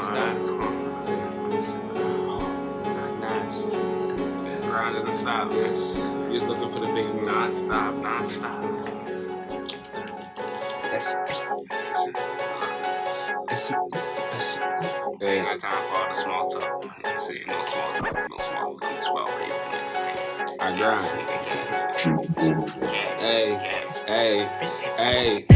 It's nice. Grind to the stop, yes. We was looking for the big. Non-stop, non-stop. That's that's that's Ain't Hey, got time for all the small talk. See no small talk, no small talk. It's paid. I grind. Hey, hey, hey.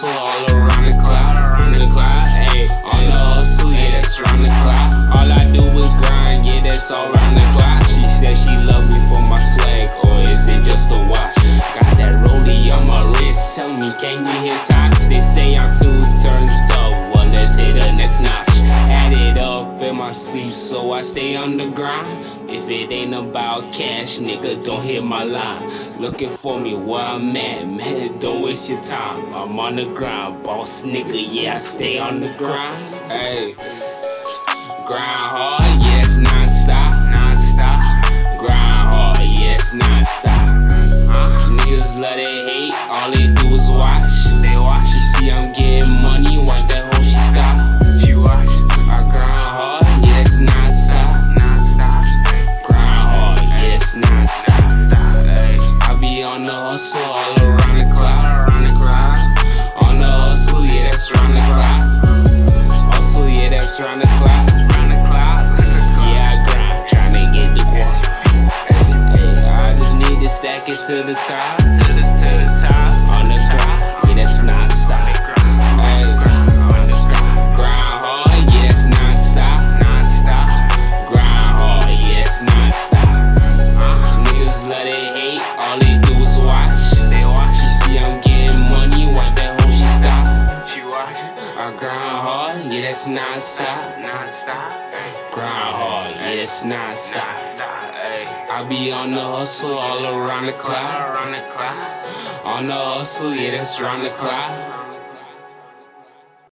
Hustle all around the clock, around the clock, ayy. On the hustle, yeah, that's round the clock. All I do is grind, yeah, that's all round the clock. She said she love me for my swag, or is it just a watch? Got that rollie on my wrist, tell me, can you hear talks? Sleep, so I stay on the grind. If it ain't about cash, nigga, don't hit my line. Looking for me where I'm at, man, don't waste your time. I'm on the grind, boss nigga, yeah, I stay on the grind. Hey, grind hard, yes, non-stop. Non-stop. Grind hard, yes, non-stop. Niggas love they hate, all they around the clock. Around the clock. On the hustle, yeah, that's round the clock. Hustle, yeah, that's round the clock. Around the clock. Yeah, I grind, tryna get the guap. Hey, I just need to stack it to the top. Grind hard, yeah, that's. Non-stop. Hey. Grind hard, yeah, that's non-stop. Non-stop. I be on the hustle all around the clock. Around the clock. On the hustle, yeah, that's round the clock.